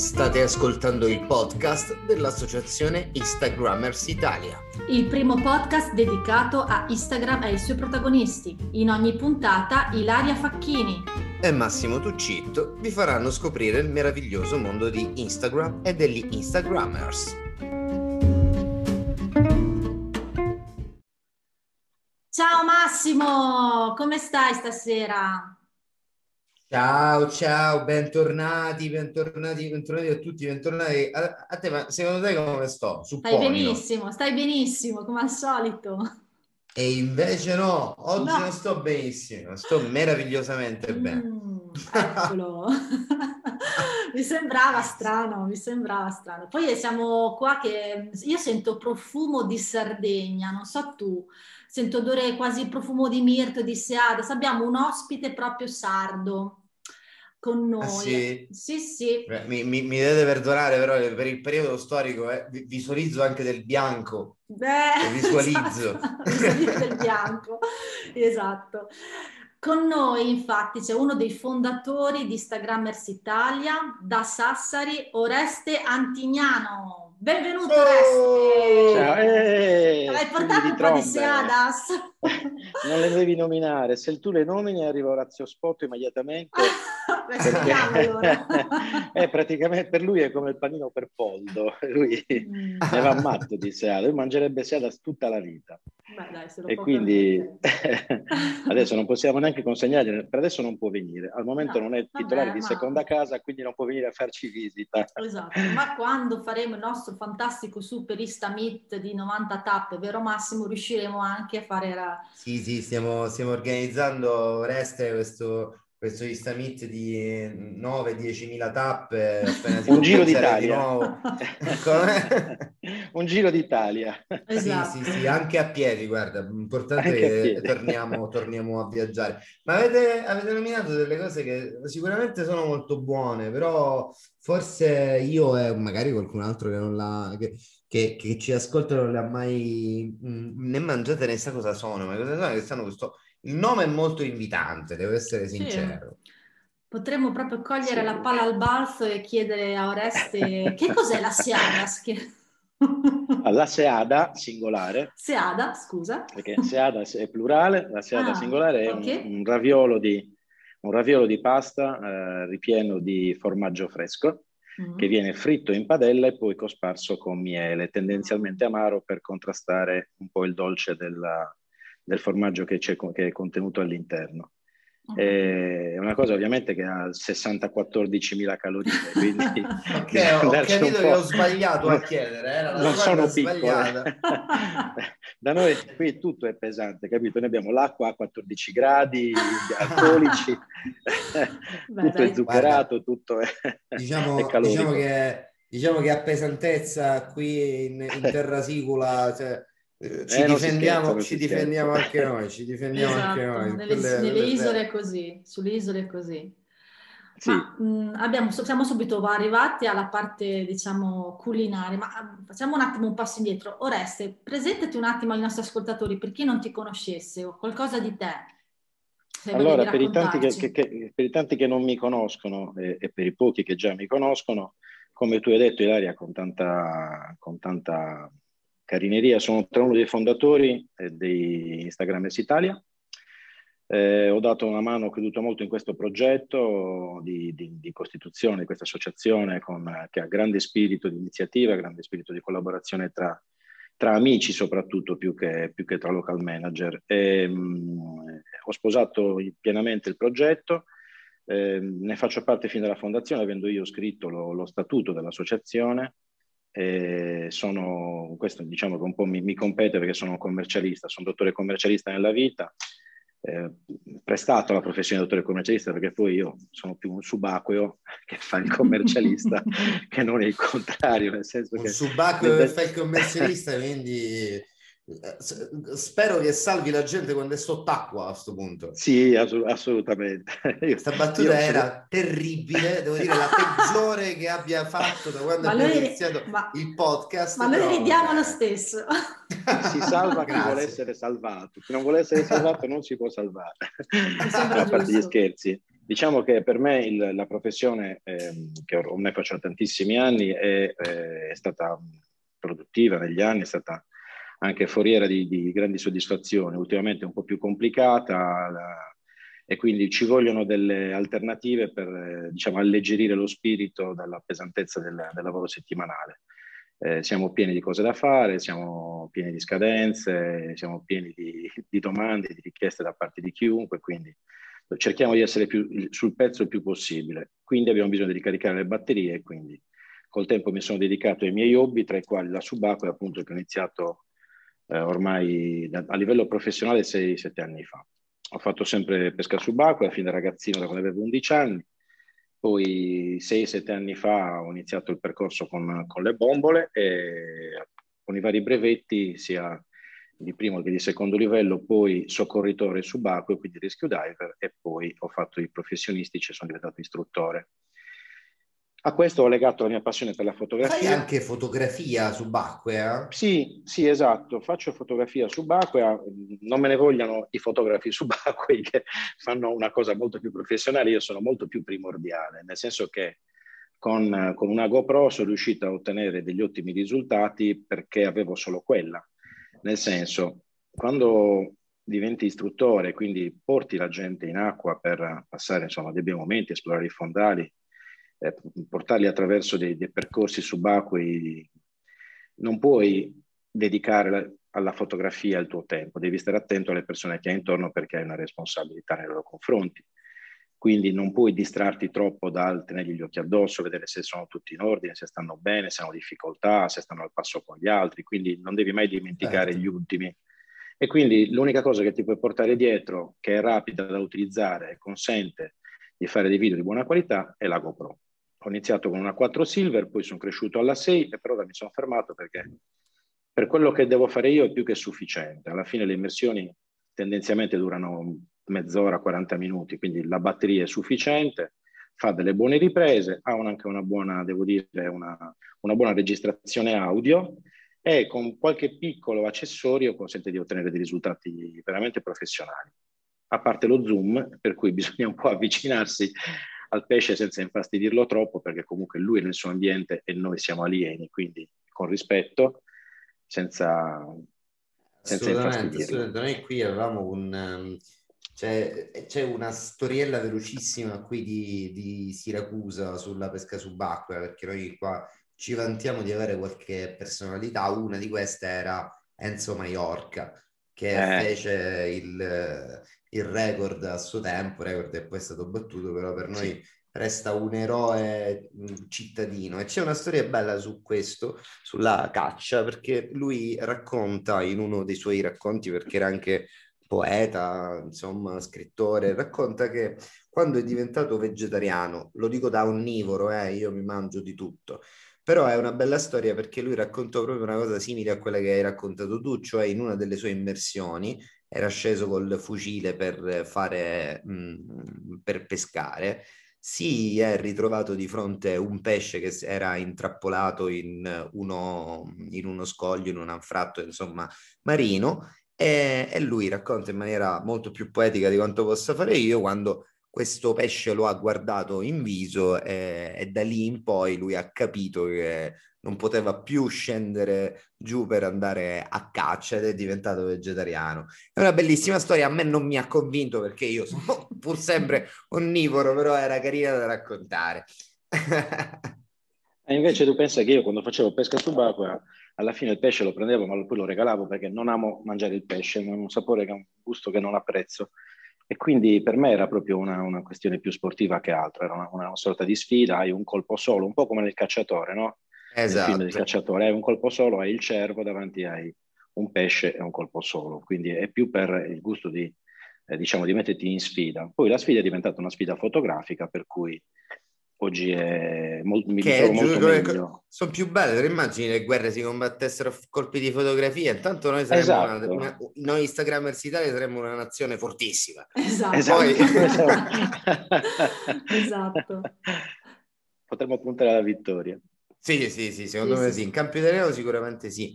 State ascoltando il podcast dell'associazione Instagrammers Italia. Il primo podcast dedicato a Instagram e ai suoi protagonisti. In ogni puntata Ilaria Facchini e Massimo Tuccitto vi faranno scoprire il meraviglioso mondo di Instagram e degli Instagrammers. Ciao Massimo, come stai stasera? Ciao, ciao, bentornati, bentornati, bentornati a tutti, bentornati a, a te, ma secondo te come sto? Supponi, stai benissimo, no? stai benissimo, come al solito. E invece no, oggi no. non sto benissimo, sto meravigliosamente mm, bene. Eccolo. mi sembrava strano, mi sembrava strano. Poi siamo qua che io sento profumo di Sardegna, non so tu, sento odore quasi profumo di mirto, di seada. Abbiamo un ospite proprio sardo con noi. Ah, sì? sì, sì. Mi, mi, mi, dovete perdonare, però per il periodo storico eh, visualizzo anche del bianco. Beh, visualizzo. Esatto, del bianco, esatto. Con noi infatti c'è uno dei fondatori di Instagrammers Italia, da Sassari, Oreste Antignano. Benvenuto oh! Ciao, eh, hai portato un po' di Seadas? non le devi nominare, se tu le nomini arriva Orazio Spotto immediatamente. perché... allora. è praticamente per lui è come il panino per poldo, lui mm. ne va matto di Seadas, lui mangerebbe Seadas tutta la vita. Beh, dai, e quindi adesso non possiamo neanche consegnargli, per adesso non può venire, al momento no, non è titolare vabbè, di ma... seconda casa, quindi non può venire a farci visita. Esatto, ma quando faremo il nostro fantastico superista meet di 90 tappe, vero Massimo, riusciremo anche a fare... La... Sì, sì, stiamo, stiamo organizzando, Reste, questo questo Istamit di 9-10 mila tappe un giro d'Italia. un giro d'Italia. Esatto. sì, sì, sì, anche a piedi guarda importante che torniamo, torniamo, a viaggiare. Ma avete, avete, nominato delle cose che sicuramente sono molto buone però forse io e magari qualcun altro che non l'ha che, che, che ci ascolta non le ha mai mh, mm, né mangiate né sa cosa sono ma cosa sono che stanno questo il nome è molto invitante, devo essere sincero. Sì. Potremmo proprio cogliere sì. la palla al balzo e chiedere a Oreste che cos'è la Seada? La Seada singolare. Seada, scusa. Perché Seada è plurale, la Seada ah, singolare è okay. un, un, raviolo di, un, raviolo di, pasta eh, ripieno di formaggio fresco che viene fritto in padella e poi cosparso con miele, tendenzialmente amaro per contrastare un po' il dolce della, del formaggio che, c'è, che è contenuto all'interno. È una cosa ovviamente che ha 64.000 calorie, quindi ok, ho capito che ho sbagliato a chiedere, era non sono piccole. da noi qui tutto è pesante, capito? Noi abbiamo l'acqua a 14 gradi, gli alcolici, Beh, tutto dai. è zuccherato, Guarda, tutto è, diciamo, è diciamo che, diciamo che a pesantezza qui in, in terra sicula... Cioè, eh, ci, eh, difendiamo, scherza, ci difendiamo anche noi, ci difendiamo esatto, anche noi. Nelle, quelle, nelle quelle isole è così, sulle isole è così. Sì. Ma, mh, abbiamo, siamo subito arrivati alla parte, diciamo, culinaria, ma facciamo un attimo un passo indietro. Oreste, presentati un attimo ai nostri ascoltatori, per chi non ti conoscesse o qualcosa di te. Allora, per i, che, che, per i, tanti che, non mi conoscono e, e, per i pochi che già mi conoscono, come tu hai detto Ilaria, con tanta, con tanta Carineria, sono tra uno dei fondatori eh, di Instagrammers Italia. Eh, ho dato una mano, ho creduto molto in questo progetto di, di, di costituzione di questa associazione con, che ha grande spirito di iniziativa, grande spirito di collaborazione tra, tra amici soprattutto più che, più che, tra local manager. E, mh, mm, ho sposato pienamente il progetto, eh, ne faccio parte fin dalla fondazione avendo io scritto lo, lo statuto dell'associazione e sono, questo diciamo che un po' mi, mi, compete perché sono un commercialista, sono dottore commercialista nella vita, eh, prestato alla professione di dottore commercialista perché poi io sono più un subacqueo che fa il commercialista che non è il contrario, nel senso un che... subacqueo che fa il commercialista, quindi eh, spero che salvi la gente quando è sott'acqua a questo punto. Sì, ass- assolutamente. Questa battuta era sono... terribile, devo dire la peggiore che abbia fatto da quando abbiamo iniziato ma, il podcast. Ma noi ridiamo lo stesso. Si salva chi vuole essere salvato, chi non vuole essere salvato non si può salvare. A parte gli scherzi. Diciamo che per me il, la professione eh, che ormai faccio da tantissimi anni è, è, stata produttiva negli anni, è stata anche foriera di, di grandi soddisfazioni, ultimamente un po' più complicata la, e quindi ci vogliono delle alternative per diciamo, alleggerire lo spirito dalla pesantezza del, del lavoro settimanale. Eh, siamo pieni di cose da fare, siamo pieni di scadenze, siamo pieni di, di domande, di richieste da parte di chiunque, quindi cerchiamo di essere più, sul pezzo il più possibile. Quindi abbiamo bisogno di ricaricare le batterie e quindi col tempo mi sono dedicato ai miei hobby, tra i quali la subacquea, appunto, che ho iniziato eh, ormai da, a livello professionale 6-7 anni fa. Ho fatto sempre pesca subacquea fin da ragazzino, da quando avevo 11 anni. Poi 6-7 anni fa ho iniziato il percorso con, con le bombole e con i vari brevetti, sia di primo che di secondo livello, poi soccorritore subacqueo, quindi rescue diver, e poi ho fatto i professionistici e sono diventato istruttore. A questo ho legato la mia passione per la fotografia. Fai anche fotografia subacquea? Sì, sì, esatto. Faccio fotografia subacquea. Non me ne vogliano i fotografi subacquei che fanno una cosa molto più professionale. Io sono molto più primordiale, nel senso che con, con una GoPro sono riuscito a ottenere degli ottimi risultati perché avevo solo quella. Nel senso, quando diventi istruttore, quindi porti la gente in acqua per passare insomma, dei bei momenti, esplorare i fondali, eh, portarli attraverso dei, dei, percorsi subacquei, non puoi dedicare la, alla fotografia il tuo tempo, devi stare attento alle persone che hai intorno perché hai una responsabilità nei loro confronti. Quindi non puoi distrarti troppo dal tenergli gli occhi addosso, vedere se sono tutti in ordine, se stanno bene, se hanno difficoltà, se stanno al passo con gli altri. Quindi non devi mai dimenticare certo. gli ultimi. E quindi l'unica cosa che ti puoi portare dietro, che è rapida da utilizzare e consente di fare dei video di buona qualità, è la GoPro. Ho iniziato con una 4 Silver, poi sono cresciuto alla 6 e per ora mi sono fermato perché per quello che devo fare io è più che sufficiente. Alla fine le immersioni tendenzialmente durano mezz'ora, 40 minuti, quindi la batteria è sufficiente, fa delle buone riprese, ha anche una buona, devo dire, una, una buona registrazione audio e con qualche piccolo accessorio consente di ottenere dei risultati veramente professionali. A parte lo zoom, per cui bisogna un po' avvicinarsi al pesce senza infastidirlo troppo, perché comunque lui è nel suo ambiente e noi siamo alieni, quindi con rispetto, senza, senza assolutamente, assolutamente. Noi qui avevamo un... Um c'è, c'è, una storiella velocissima qui di, di, Siracusa sulla pesca subacquea, perché noi qua ci vantiamo di avere qualche personalità. Una di queste era Enzo Maiorca, che eh. fece il, il, record a suo tempo, record che poi è stato battuto, però per noi sì. resta un eroe cittadino. E c'è una storia bella su questo, sulla caccia, perché lui racconta in uno dei suoi racconti, perché era anche poeta, insomma, scrittore, racconta che quando è diventato vegetariano, lo dico da onnivoro, eh, io mi mangio di tutto, però è una bella storia perché lui raccontò proprio una cosa simile a quella che hai raccontato tu, cioè in una delle sue immersioni era sceso col fucile per fare, mh, mm, per pescare, si è ritrovato di fronte a un pesce che era intrappolato in uno, in uno scoglio, in un anfratto, insomma, marino, e, e, lui racconta in maniera molto più poetica di quanto possa fare io quando questo pesce lo ha guardato in viso e, e da lì in poi lui ha capito che non poteva più scendere giù per andare a caccia ed è diventato vegetariano. È una bellissima storia, a me non mi ha convinto perché io sono pur sempre onnivoro, però era carina da raccontare. e invece tu pensa che io quando facevo pesca subacquea alla fine il pesce lo prendevo ma poi lo regalavo perché non amo mangiare il pesce, è un sapore che è un gusto che non apprezzo. E quindi per me era proprio una, una questione più sportiva che altro, era una, una, sorta di sfida, hai un colpo solo, un po' come nel cacciatore, no? Esatto. Film del esatto. cacciatore, hai un colpo solo, hai il cervo, davanti hai un pesce e un colpo solo, quindi è più per il gusto di, eh, diciamo, di metterti in sfida. Poi la sfida è diventata una sfida fotografica, per cui oggi è molto, mi che molto meglio. Sono più belle, te immagini le guerre si combattessero a colpi di fotografia, intanto noi saremmo esatto. una, una, noi Instagrammers Italia saremmo una nazione fortissima. Esatto. Poi... esatto. Potremmo puntare alla vittoria. Sì, sì, sì, secondo sì, me sì. sì. In campo italiano sicuramente sì.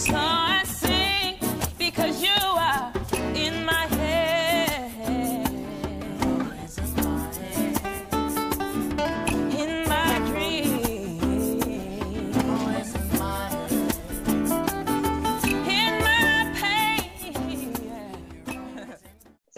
Sun.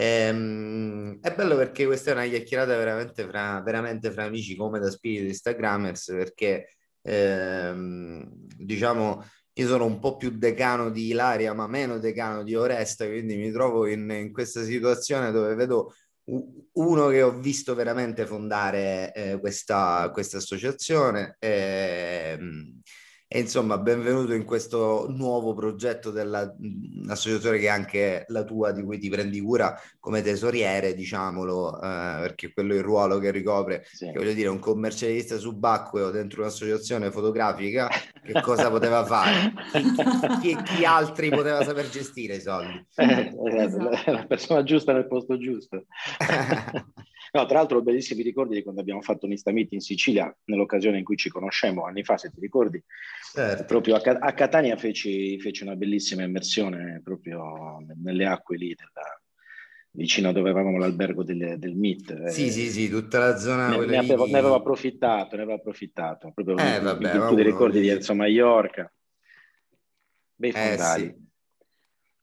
Like è bello perché questa è una chiacchierata veramente fra, veramente fra amici come da spirito Instagrammers perché ehm, diciamo io sono un po' più decano di Ilaria ma meno decano di Oresta quindi mi trovo in, in questa situazione dove vedo uno che ho visto veramente fondare eh, questa, questa associazione eh, e insomma, benvenuto in questo nuovo progetto dell'associazione che è anche la tua, di cui ti prendi cura come tesoriere, diciamolo, eh, perché quello è il ruolo che ricopre. Sì. Che voglio dire, un commercialista subacqueo dentro un'associazione fotografica, che cosa poteva fare? chi, chi, altri poteva saper gestire i soldi? Eh, esatto. La persona giusta nel posto giusto. No, tra l'altro bellissimi ricordi di quando abbiamo fatto un Instamit in Sicilia, nell'occasione in cui ci conoscemmo anni fa, se ti ricordi. Certo. Proprio a, a Catania feci, feci, una bellissima immersione proprio nelle acque lì della, vicino a dove avevamo l'albergo del, del MIT. Sì, eh, sì, sì, tutta la zona... Ne, ne, avevo, ne avevo, approfittato, ne avevo approfittato. Proprio eh, vabbè, tu ti ricordi di Enzo Maiorca? Bei fondali. Eh,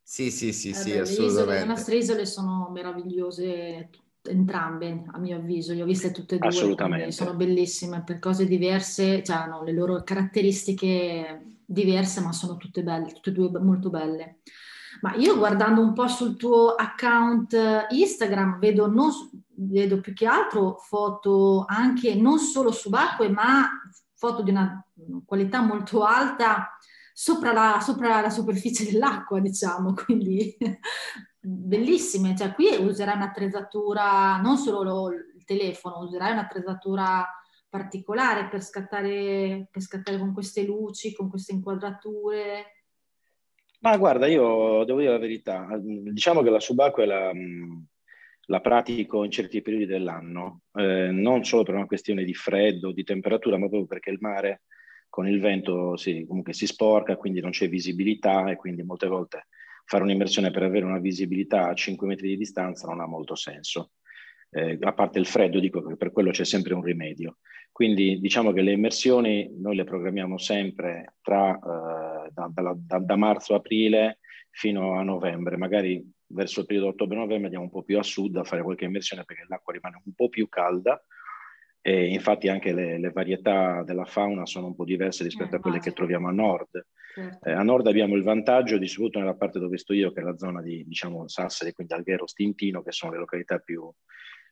sì. Sì, sì, sì, eh, sì, beh, assolutamente. Le, isole, le nostre isole sono meravigliose entrambe, a mio avviso, le ho viste tutte e due, Assolutamente. sono bellissime per cose diverse, cioè hanno le loro caratteristiche diverse, ma sono tutte belle, tutte e due molto belle. Ma io guardando un po' sul tuo account Instagram vedo, non, vedo più che altro foto anche non solo subacquee, ma foto di una qualità molto alta sopra la, sopra la superficie dell'acqua, diciamo, quindi bellissime, cioè qui userai un'attrezzatura, non solo lo, il telefono, userai un'attrezzatura particolare per scattare, per scattare con queste luci, con queste inquadrature. Ma guarda, io devo dire la verità, diciamo che la subacquea la, la pratico in certi periodi dell'anno, eh, non solo per una questione di freddo, di temperatura, ma proprio perché il mare con il vento si, comunque si sporca, quindi non c'è visibilità e quindi molte volte fare un'immersione per avere una visibilità a 5 metri di distanza non ha molto senso. Eh, a parte il freddo, dico che per quello c'è sempre un rimedio. Quindi diciamo che le immersioni noi le programmiamo sempre tra, eh, da, da, da, da marzo-aprile fino a novembre, magari verso il periodo ottobre-novembre andiamo un po' più a sud a fare qualche immersione perché l'acqua rimane un po' più calda e infatti anche le, le varietà della fauna sono un po' diverse rispetto eh, a quelle che troviamo a nord. Certo. Eh, a nord abbiamo il vantaggio di, soprattutto nella parte dove sto io, che è la zona di diciamo, Sassari, quindi Alghero, Stintino, che sono le località più,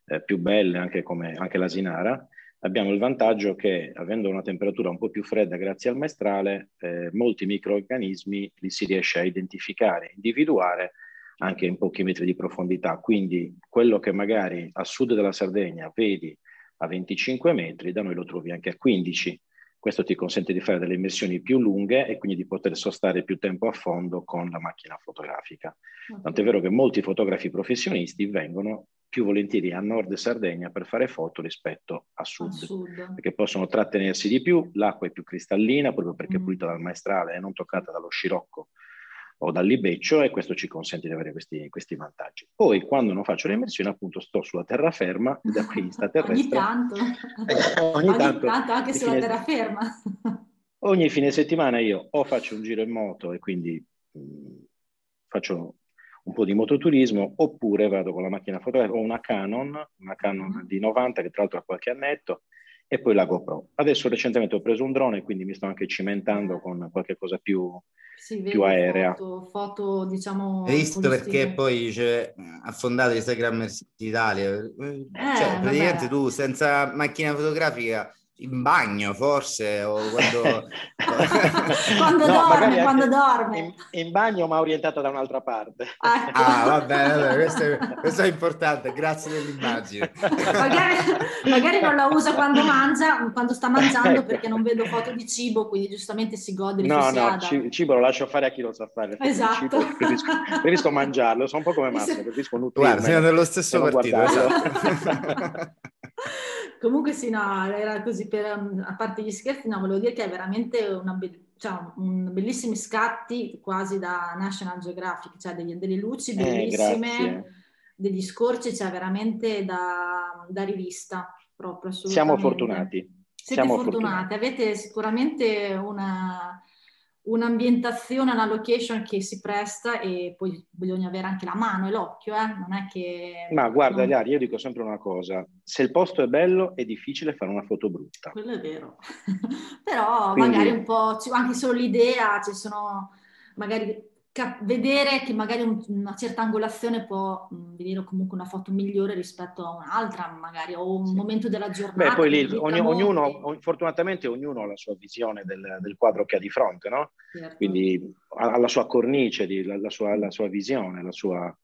eh, più belle, anche come anche l'Asinara, abbiamo il vantaggio che, avendo una temperatura un po' più fredda grazie al maestrale, eh, molti microorganismi li si riesce a identificare, individuare anche in pochi metri di profondità. Quindi quello che magari a sud della Sardegna vedi a 25 metri, da noi lo trovi anche a 15 questo ti consente di fare delle immersioni più lunghe e quindi di poter sostare più tempo a fondo con la macchina fotografica. Okay. Tant'è vero che molti fotografi professionisti vengono più volentieri a nord Sardegna per fare foto rispetto a sud, a sud. perché possono trattenersi di più, l'acqua è più cristallina proprio perché è mm. pulita dal maestrale e non toccata dallo scirocco o dal libeccio e questo ci consente di avere questi, questi vantaggi. Poi quando non faccio le immersioni appunto sto sulla terraferma da qui in sta terrestre. ogni tanto, ogni, ogni tanto, tanto anche sulla fine, terraferma. ogni fine settimana io o faccio un giro in moto e quindi mh, faccio un po' di mototurismo oppure vado con la macchina fotografica, ho una Canon, una Canon uh-huh. di 90 che tra l'altro ha qualche annetto e poi la GoPro. Adesso recentemente ho preso un drone quindi mi sto anche cimentando con qualche cosa più sì, più aerea. Foto, foto diciamo... Hai visto perché poi c'è affondato Instagram Italia? Eh, cioè, praticamente tu senza macchina fotografica in bagno forse o quando, quando no, dorme, quando dorme. In, in, bagno ma orientata da un'altra parte ecco. ah va bene, allora, questo, è, questo, è, importante grazie dell'immagine magari, magari, non la usa quando mangia quando sta mangiando perché non vedo foto di cibo quindi giustamente si gode no no il cibo lo lascio fare a chi lo sa fare esatto cibo, preferisco, preferisco, mangiarlo sono un po' come Massimo preferisco nutrirmi guarda siamo nello stesso partito esatto. Comunque sì, no, era così per, a parte gli scherzi, no, volevo dire che è veramente una be- cioè, un bellissimi scatti quasi da National Geographic, cioè degli, delle luci eh, bellissime, eh, degli scorci, cioè veramente da, da rivista proprio. Siamo fortunati. Siete Siamo fortunati. fortunati, avete sicuramente una, un'ambientazione, una location che si presta e poi bisogna avere anche la mano e l'occhio, eh? non è che... Ma guarda, non... Ilaria, io dico sempre una cosa, se il posto è bello è difficile fare una foto brutta. Quello è vero, però Quindi... magari un po', anche solo l'idea, ci sono magari cap- vedere che magari un, una certa angolazione può mh, venire comunque una foto migliore rispetto a un'altra, magari, o un sì. momento della giornata. Beh, poi lì ogni, ognuno, fortunatamente ognuno ha la sua visione del, del quadro che ha di fronte, no? Certo. Quindi ha la sua cornice, la, la, sua, la sua visione, la sua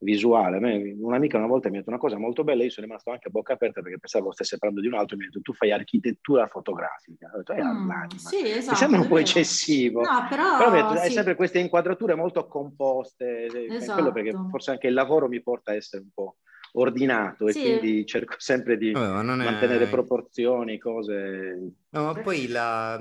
visuale. A me, un'amica una volta mi ha detto una cosa molto bella, io sono rimasto anche a bocca aperta perché pensavo stesse parlando di un altro, mi ha detto tu fai architettura fotografica. Ho detto, eh, mm, sì, esatto, mi sembra un po' eccessivo. No, però, però detto, sì. hai sempre queste inquadrature molto composte, esatto. quello perché forse anche il lavoro mi porta a essere un po' ordinato sì. e quindi cerco sempre di Vabbè, mantenere è... proporzioni, cose. No, ma poi la,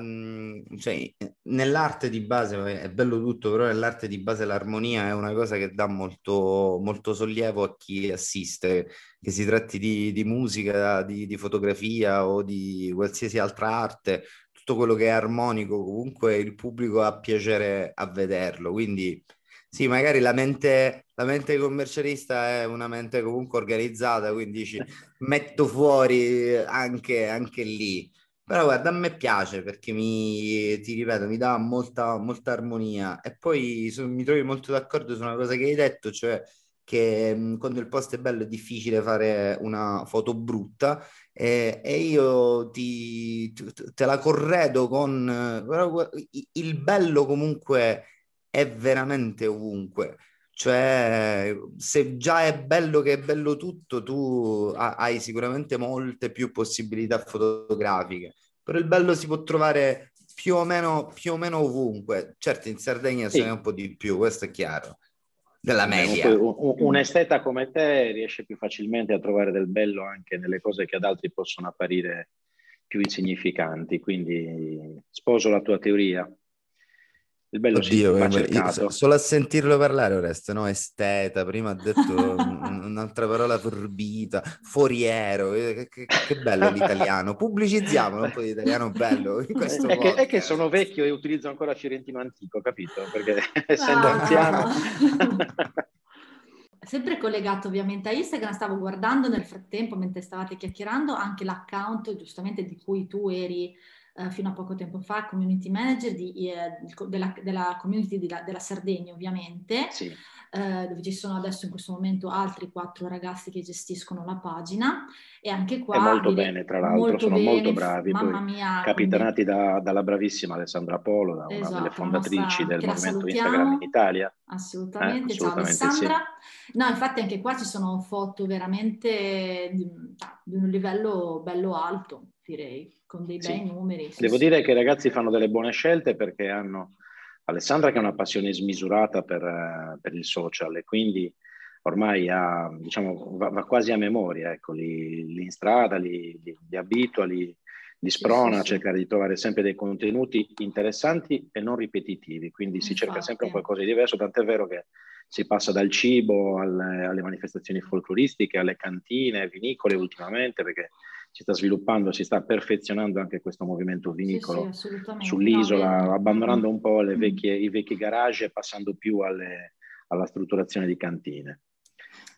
cioè, nell'arte di base è bello tutto, però nell'arte di base l'armonia è una cosa che dà molto, molto sollievo a chi assiste, che si tratti di, di musica, di, di fotografia o di qualsiasi altra arte, tutto quello che è armonico, comunque il pubblico ha piacere a vederlo, quindi sì, magari la mente, la mente commercialista è una mente comunque organizzata, quindi ci metto fuori anche, anche lì. Però guarda, a me piace perché mi, ti ripeto, mi dà molta, molta armonia. E poi so, mi trovi molto d'accordo su una cosa che hai detto, cioè che mh, quando il posto è bello è difficile fare una foto brutta e, e io ti, te la corredo con... Però il bello comunque è veramente ovunque. Cioè, se già è bello che è bello tutto, tu hai sicuramente molte più possibilità fotografiche. Però il bello si può trovare più o meno, più o meno ovunque. Certo, in Sardegna sì. se ne un po' di più, questo è chiaro. Della media. Un, un esteta come te riesce più facilmente a trovare del bello anche nelle cose che ad altri possono apparire più insignificanti. Quindi sposo la tua teoria. Il bello Oddio, io, solo a sentirlo parlare Oreste, no? Esteta, prima ha detto un'altra parola forbita, foriero, che, che, che bello l'italiano. Pubblicizziamolo un po' di italiano bello. È che, è, che, sono vecchio e utilizzo ancora Fiorentino antico, capito? Perché essendo ah. anziano... Sempre collegato ovviamente a Instagram, stavo guardando nel frattempo, mentre stavate chiacchierando, anche l'account giustamente di cui tu eri eh, fino a poco tempo fa community manager di, eh, della, della, community della, della Sardegna ovviamente, sì. Eh, dove ci sono adesso in questo momento altri quattro ragazzi che gestiscono la pagina e anche qua... E molto bene tra l'altro, molto sono bene, molto bravi, mamma mia, capitanati quindi... da, dalla bravissima Alessandra Polo, da esatto, una delle fondatrici nostra, del movimento Instagram in Italia. Assolutamente, eh, assolutamente ciao Alessandra. Sì. No, infatti anche qua ci sono foto veramente di, di un livello bello alto, direi con dei bei sì. numeri. Sì, Devo dire che i ragazzi fanno delle buone scelte perché hanno Alessandra che ha una passione smisurata per, uh, per il social e quindi ormai ha, diciamo, va, va, quasi a memoria, ecco, li, li in strada, li, li, li abitua, li, li sprona a cercare di trovare sempre dei contenuti interessanti e non ripetitivi, quindi Infatti. si cerca sempre qualcosa di diverso, tant'è vero che si passa dal cibo alle, alle manifestazioni folcloristiche, alle cantine, vinicole ultimamente, perché si sta sviluppando, si sta perfezionando anche questo movimento vinicolo sì, sì, sull'isola, no, abbandonando un po' vecchie, i vecchi garage e passando più alle, alla strutturazione di cantine.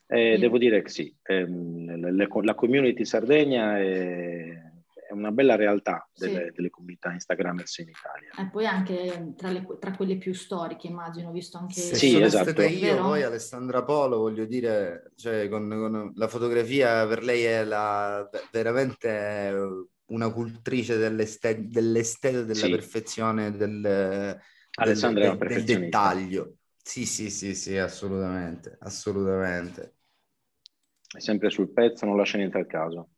Eh, sì. Devo dire che sì, ehm, le, la community Sardegna è, è una bella realtà delle, sì. delle comunità Instagrammers in Italia. E poi anche tra, le, tra, quelle più storiche, immagino, visto anche... Sì, sì esatto. Io, poi Alessandra Polo, voglio dire, cioè, con, con la fotografia per lei è la, veramente una cultrice dell'estate, dell'estate della sì. perfezione, del, Alessandra del, del, del dettaglio. Sì, sì, sì, sì, assolutamente, assolutamente. È sempre sul pezzo, non lascia niente al caso.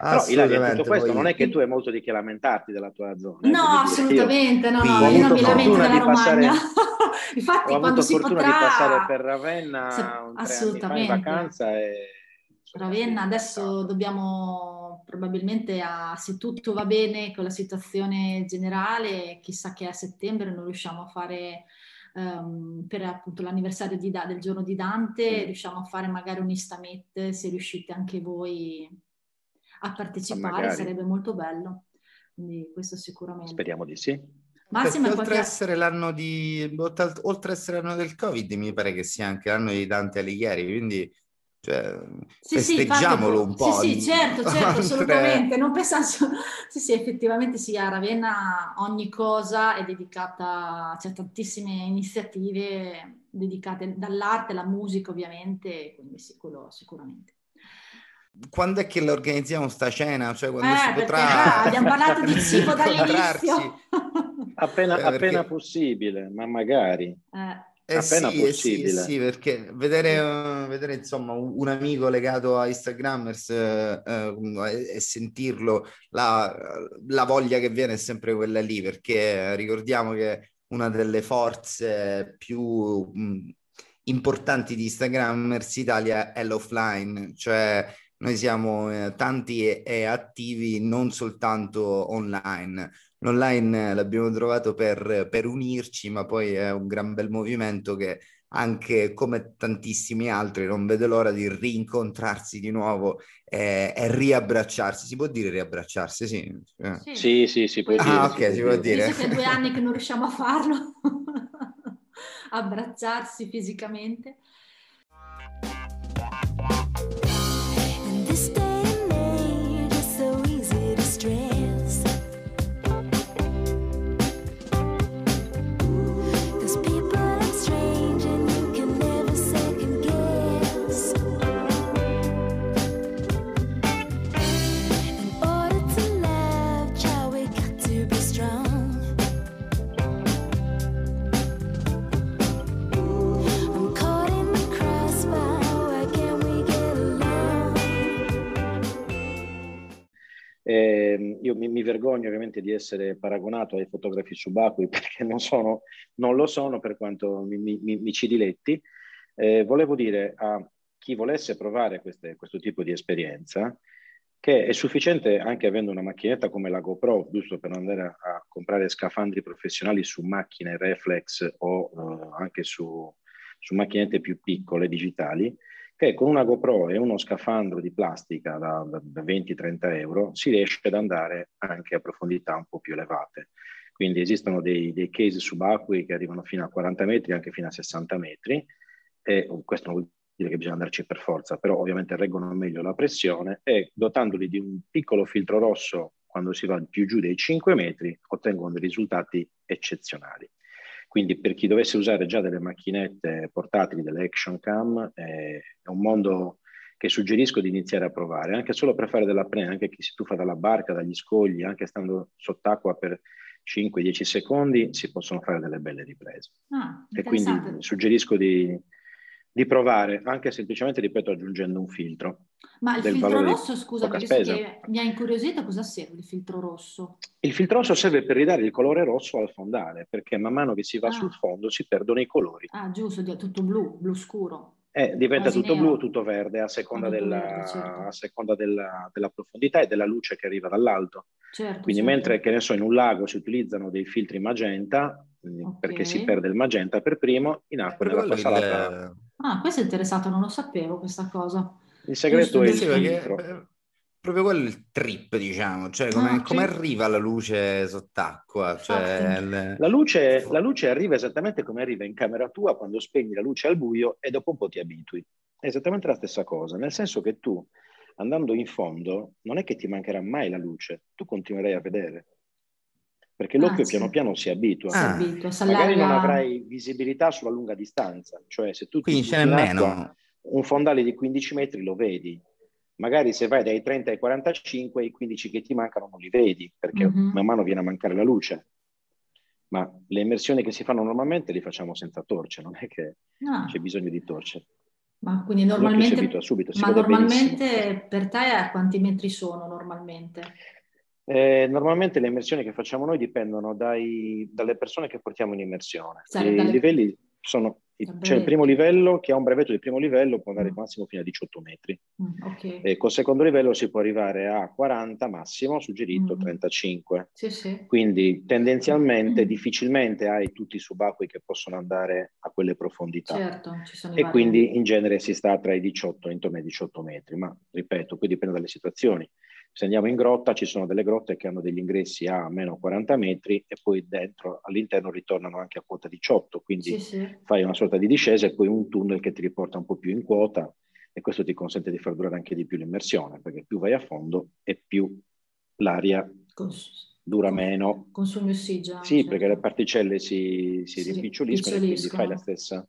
Però Ilaria, tutto questo poi... non è che tu hai molto di che lamentarti della tua zona. Eh, no, assolutamente, io... no, no, io non mi lamento della Romagna. Infatti, ho quando si potrà... di passare per Ravenna Se... assolutamente. in vacanza e... Ravenna, adesso dobbiamo probabilmente, a, se tutto va bene con la situazione generale, chissà che a settembre non riusciamo a fare um, per appunto l'anniversario di, del giorno di Dante, riusciamo a fare magari un Istamet, se riuscite anche voi a partecipare, sarebbe molto bello. Quindi questo sicuramente. Speriamo di sì. Massimo oltre, qualche... essere l'anno di, oltre a essere l'anno del Covid, mi pare che sia anche l'anno di Dante Alighieri, quindi cioè, sì, festeggiamolo sì, un po'. Sì, sì, certo, certo, assolutamente. Non pensavo... Sì, sì, effettivamente sì, a Ravenna ogni cosa è dedicata, c'è tantissime iniziative dedicate dall'arte alla musica ovviamente, quindi sì, quello sicuramente. Quando è che la organizziamo sta cena? Cioè quando eh, si potrà... Ah, abbiamo parlato di cibo dall'inizio. appena, eh, perché... appena possibile, ma magari. Eh. Eh appena sì, possibile. Sì, sì, perché vedere, uh, vedere insomma un, un, amico legato a Instagrammers uh, uh, e sentirlo, la, la, voglia che viene è sempre quella lì, perché ricordiamo che una delle forze più mh, importanti di Instagrammers Italia è l'offline, cioè noi siamo eh, tanti e, e, attivi non soltanto online. L'online l'abbiamo trovato per, per, unirci, ma poi è un gran bel movimento che anche come tantissimi altri non vede l'ora di rincontrarsi di nuovo e, e riabbracciarsi. Si può dire riabbracciarsi? Sì, sì, sì, sì si può ah, dire. Ah, ok, si, si può dire. Visto che è due anni che non riusciamo a farlo, abbracciarsi fisicamente. Eh, io mi, mi, vergogno ovviamente di essere paragonato ai fotografi subacquei perché non, sono, non lo sono per quanto mi, mi, mi ci diletti. Eh, volevo dire a chi volesse provare queste, questo tipo di esperienza che è sufficiente anche avendo una macchinetta come la GoPro, giusto per andare a, a comprare scafandri professionali su macchine reflex o uh, anche su, su macchinette più piccole digitali, che con una GoPro e uno scafandro di plastica da, da 20-30 euro si riesce ad andare anche a profondità un po' più elevate. Quindi esistono dei, dei case subacquei che arrivano fino a 40 metri, anche fino a 60 metri, e questo non vuol dire che bisogna andarci per forza, però ovviamente reggono meglio la pressione e dotandoli di un piccolo filtro rosso quando si va più giù dei 5 metri ottengono dei risultati eccezionali. Quindi per chi dovesse usare già delle macchinette portatili, delle action cam, eh, è un mondo che suggerisco di iniziare a provare, anche solo per fare dell'apnea, anche chi si tuffa dalla barca, dagli scogli, anche stando sott'acqua per 5-10 secondi, si possono fare delle belle riprese. Ah, e quindi suggerisco di, di provare, anche semplicemente, ripeto, aggiungendo un filtro. Ma il filtro rosso, scusa, perché mi ha incuriosito, cosa serve il filtro rosso? Il filtro rosso serve per ridare il colore rosso al fondale, perché man mano che si va ah. sul fondo si perdono i colori. Ah, giusto, è tutto blu, blu scuro. Eh, diventa tutto nero. blu o tutto verde a seconda, della, verde, certo. a seconda della, della, profondità e della luce che arriva dall'alto. Certo, Quindi certo. mentre che ne so, in un lago si utilizzano dei filtri magenta, okay. perché si perde il magenta per primo, in acqua nella tua salata... Ah, questo è interessato, non lo sapevo questa cosa. Il segreto è il filtro. Eh, proprio quello è il trip, diciamo, cioè come, ah, come arriva la luce sott'acqua? Cioè, le... la, luce, la luce arriva esattamente come arriva in camera tua quando spegni la luce al buio e dopo un po' ti abitui. È esattamente la stessa cosa, nel senso che tu, andando in fondo, non è che ti mancherà mai la luce, tu continuerai a vedere perché l'occhio ah, piano sì. piano si abitua. Ah. Si abitua Magari non avrai visibilità sulla lunga distanza, cioè se tu Quindi c'è meno. un fondale di 15 metri lo vedi, magari se vai dai 30 ai 45 i 15 che ti mancano non li vedi perché mm-hmm. man mano viene a mancare la luce. Ma le immersioni che si fanno normalmente li facciamo senza torce, non è che ah. c'è bisogno di torce. Ma quindi normalmente, subito, ma normalmente per te a quanti metri sono normalmente? Eh, normalmente le immersioni che facciamo noi dipendono dai, dalle persone che portiamo in immersione. Sì, I livelli sono c'è il primo livello che ha un brevetto di primo livello, può andare mm. massimo fino a 18 metri. Mm, okay. E col secondo livello si può arrivare a 40 massimo, suggerito mm. 35. Sì, sì. Quindi tendenzialmente mm. difficilmente hai tutti i subacquei che possono andare a quelle profondità. Certo, e quindi in genere si sta tra i 18 e intorno ai 18 metri, ma ripeto, qui dipende dalle situazioni Se andiamo in grotta ci sono delle grotte che hanno degli ingressi a meno 40 metri e poi dentro all'interno ritornano anche a quota 18, quindi sì, sì. fai una sorta di discesa e poi un tunnel che ti riporta un po' più in quota e questo ti consente di far durare anche di più l'immersione, perché più vai a fondo e più l'aria Cons- dura meno. Consumi ossigeno. Sì, certo. perché le particelle si, si, si rimpiccioliscono e quindi fai la stessa,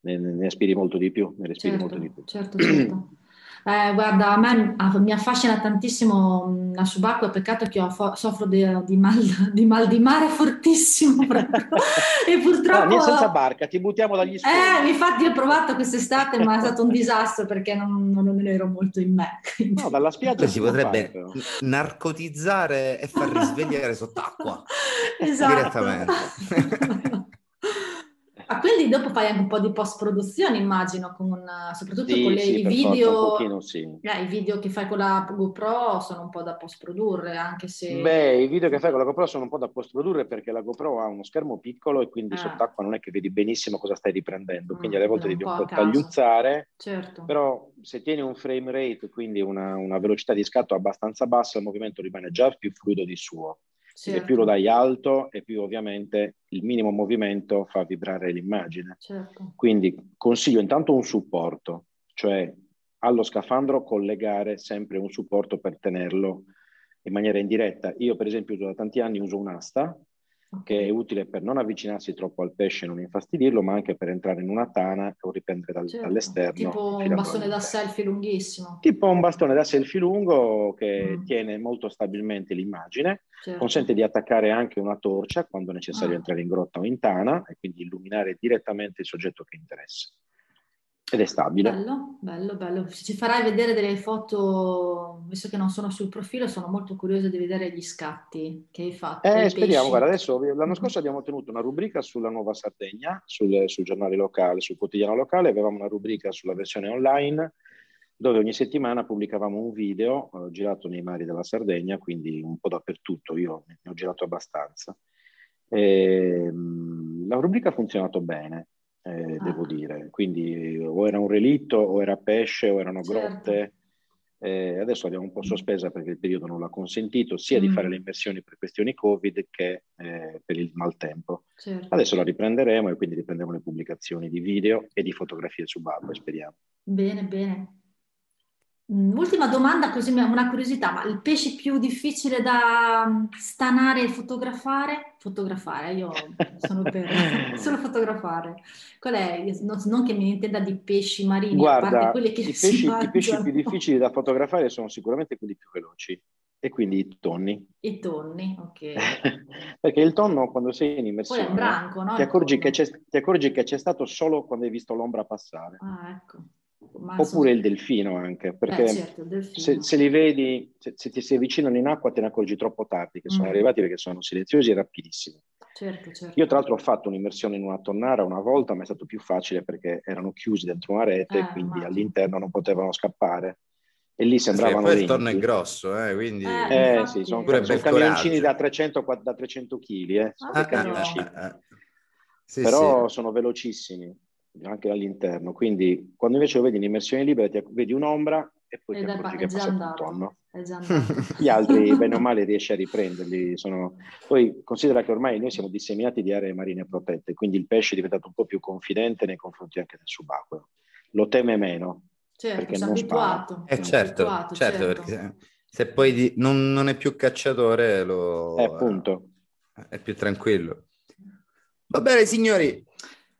ne, ne, aspiri molto di più, ne respiri certo, molto di più. Certo, certo. Eh, guarda, a me mi affascina tantissimo mm, la subacquea, peccato che io soffro di, di, mal, di, mal, di mare fortissimo e purtroppo... No, senza barca, ti buttiamo dagli scogli. Eh, infatti ho provato quest'estate, ma è stato un disastro perché non, non ero molto in me. Quindi... No, dalla spiaggia si potrebbe fare, narcotizzare e far risvegliare sott'acqua. esatto. Direttamente. Ah, quindi dopo fai anche un po' di post-produzione, immagino, con, soprattutto sì, con le, sì, i video. Pochino, sì. eh, I video che fai con la GoPro sono un po' da post-produrre, anche se. Beh, i video che fai con la GoPro sono un po' da post-produrre perché la GoPro ha uno schermo piccolo e quindi ah. sott'acqua non è che vedi benissimo cosa stai riprendendo. Quindi alle volte devi un po', po tagliuzzare. Certo. Però se tieni un frame rate, quindi una, una velocità di scatto abbastanza bassa, il movimento rimane già più fluido di suo. Certo. E più lo dai alto e più ovviamente il minimo movimento fa vibrare l'immagine. Certo. Quindi consiglio intanto un supporto, cioè allo scafandro collegare sempre un supporto per tenerlo in maniera indiretta. Io per esempio da tanti anni uso un'asta che è utile per non avvicinarsi troppo al pesce e non infastidirlo, ma anche per entrare in una tana o riprendere dal, certo. dall'esterno. Tipo un bastone da selfie lunghissimo. Tipo un bastone da selfie lungo che mm. tiene molto stabilmente l'immagine, certo. consente di attaccare anche una torcia quando è necessario ah. entrare in grotta o in tana e quindi illuminare direttamente il soggetto che interessa ed è stabile. Bello, bello, bello. Se ci farai vedere delle foto, visto che non sono sul profilo, sono molto curiosa di vedere gli scatti che hai fatto. Eh, speriamo, guarda, adesso l'anno scorso abbiamo tenuto una rubrica sulla Nuova Sardegna, sul, sul giornale locale, sul quotidiano locale, avevamo una rubrica sulla versione online dove ogni settimana pubblicavamo un video eh, girato nei mari della Sardegna, quindi un po' dappertutto, io ne ho girato abbastanza. E, ehm, la rubrica ha funzionato bene, eh, ah. devo dire. Quindi o era un relitto, o era pesce, o erano certo. grotte. Eh, adesso l'abbiamo un po' sospesa perché il periodo non l'ha consentito, sia mm. di fare le immersioni per questioni Covid che eh, per il maltempo. Certo. Adesso la riprenderemo e quindi riprenderemo le pubblicazioni di video e di fotografie subacquee, speriamo. Bene, bene. Mm, ultima domanda, così una curiosità, ma il pesce più difficile da mm, stanare e fotografare? Fotografare, io sono per solo fotografare. Qual è? Non, che mi intenda di pesci marini, Guarda, a parte quelli che i pesci, i pesci più difficili da fotografare sono sicuramente quelli più veloci e quindi i tonni. I tonni, ok. Perché il tonno quando sei in immersione branco, no? ti, accorgi ti, accorgi che c'è, stato solo quando hai visto l'ombra passare. Ah, ecco. Ma Oppure il delfino anche, perché Beh, certo, se, se, li vedi, se, se, ti si avvicinano in acqua te ne accorgi troppo tardi che sono mm. arrivati perché sono silenziosi e rapidissimi. Certo, certo. Io tra l'altro ho fatto un'immersione in una tonnara una volta, ma è stato più facile perché erano chiusi dentro una rete eh, quindi immagino. all'interno non potevano scappare. E lì sembravano... Sì, poi il tonno è grosso, eh, quindi... Eh, eh sì, sono, sono camioncini da 300, da 300 kg, eh, sono ah, camioncini. Ah, ah, sì, Però sì. sono velocissimi anche all'interno. Quindi quando invece lo vedi in immersione libera ti, vedi un'ombra e poi ti accorgi che è passato un tonno. Gli altri, bene o male, riesci a riprenderli. Sono... Poi considera che ormai noi siamo disseminati di aree marine protette, quindi il pesce è diventato un po' più confidente nei confronti anche del subacqueo. Lo teme meno. Certo, perché non abituato. Eh, certo, abituato, certo, certo, perché se poi di... non, non, è più cacciatore, lo... Eh, appunto. è più tranquillo. Va bene, signori,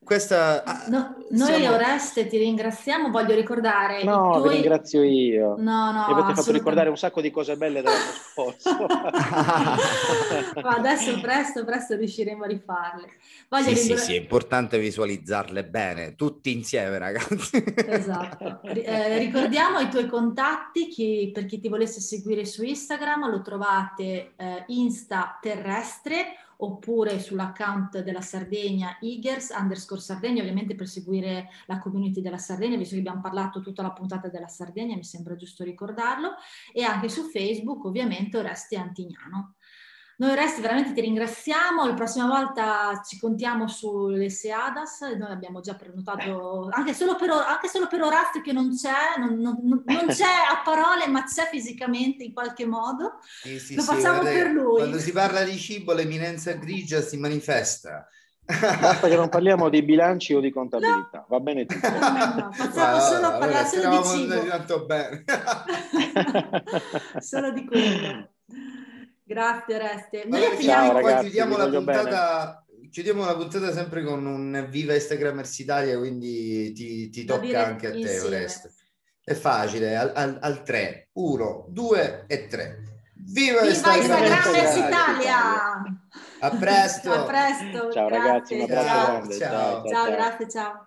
questa, ah, no, noi siamo... Oreste ti ringraziamo, voglio ricordare... No, tuoi... vi ringrazio io. No, no, Mi avete fatto ricordare un sacco di cose belle dell'anno scorso. Ma adesso presto, presto riusciremo a rifarle. Voglio sì, ringra... sì, sì, è importante visualizzarle bene, tutti insieme ragazzi. esatto. Eh, ricordiamo i tuoi contatti, chi, per chi ti volesse seguire su Instagram, lo trovate eh, Insta Terrestre oppure sull'account della Sardegna Igers underscore Sardegna, ovviamente per seguire la community della Sardegna, visto che abbiamo parlato tutta la puntata della Sardegna, mi sembra giusto ricordarlo, e anche su Facebook ovviamente Oreste Antignano. Noi Resti veramente ti ringraziamo, la prossima volta ci contiamo sulle Seadas, noi abbiamo già prenotato anche solo per, anche solo per Orazio che non c'è, non, non, non c'è a parole ma c'è fisicamente in qualche modo, sì, sì, lo facciamo sì, per lui. Quando si parla di cibo l'eminenza grigia si manifesta. Basta che non parliamo di bilanci o di contabilità, no. va bene tutto. No, no, facciamo solo a parlare solo di cibo. Tanto bene. solo di quello. Grazie Oreste. Noi allora, ciao, ragazzi, chiudiamo, la puntata, chiudiamo la puntata sempre con un viva Instagramers Italia, quindi ti, ti tocca anche a te. Oreste. È facile, al, al, al 3, 1, 2 e 3. Viva, Viva Instagramers Italia! Italia! A presto! a presto! Ciao grazie. ragazzi, un abbraccio ciao. grande. Ciao, ciao, ciao, ciao, grazie, ciao.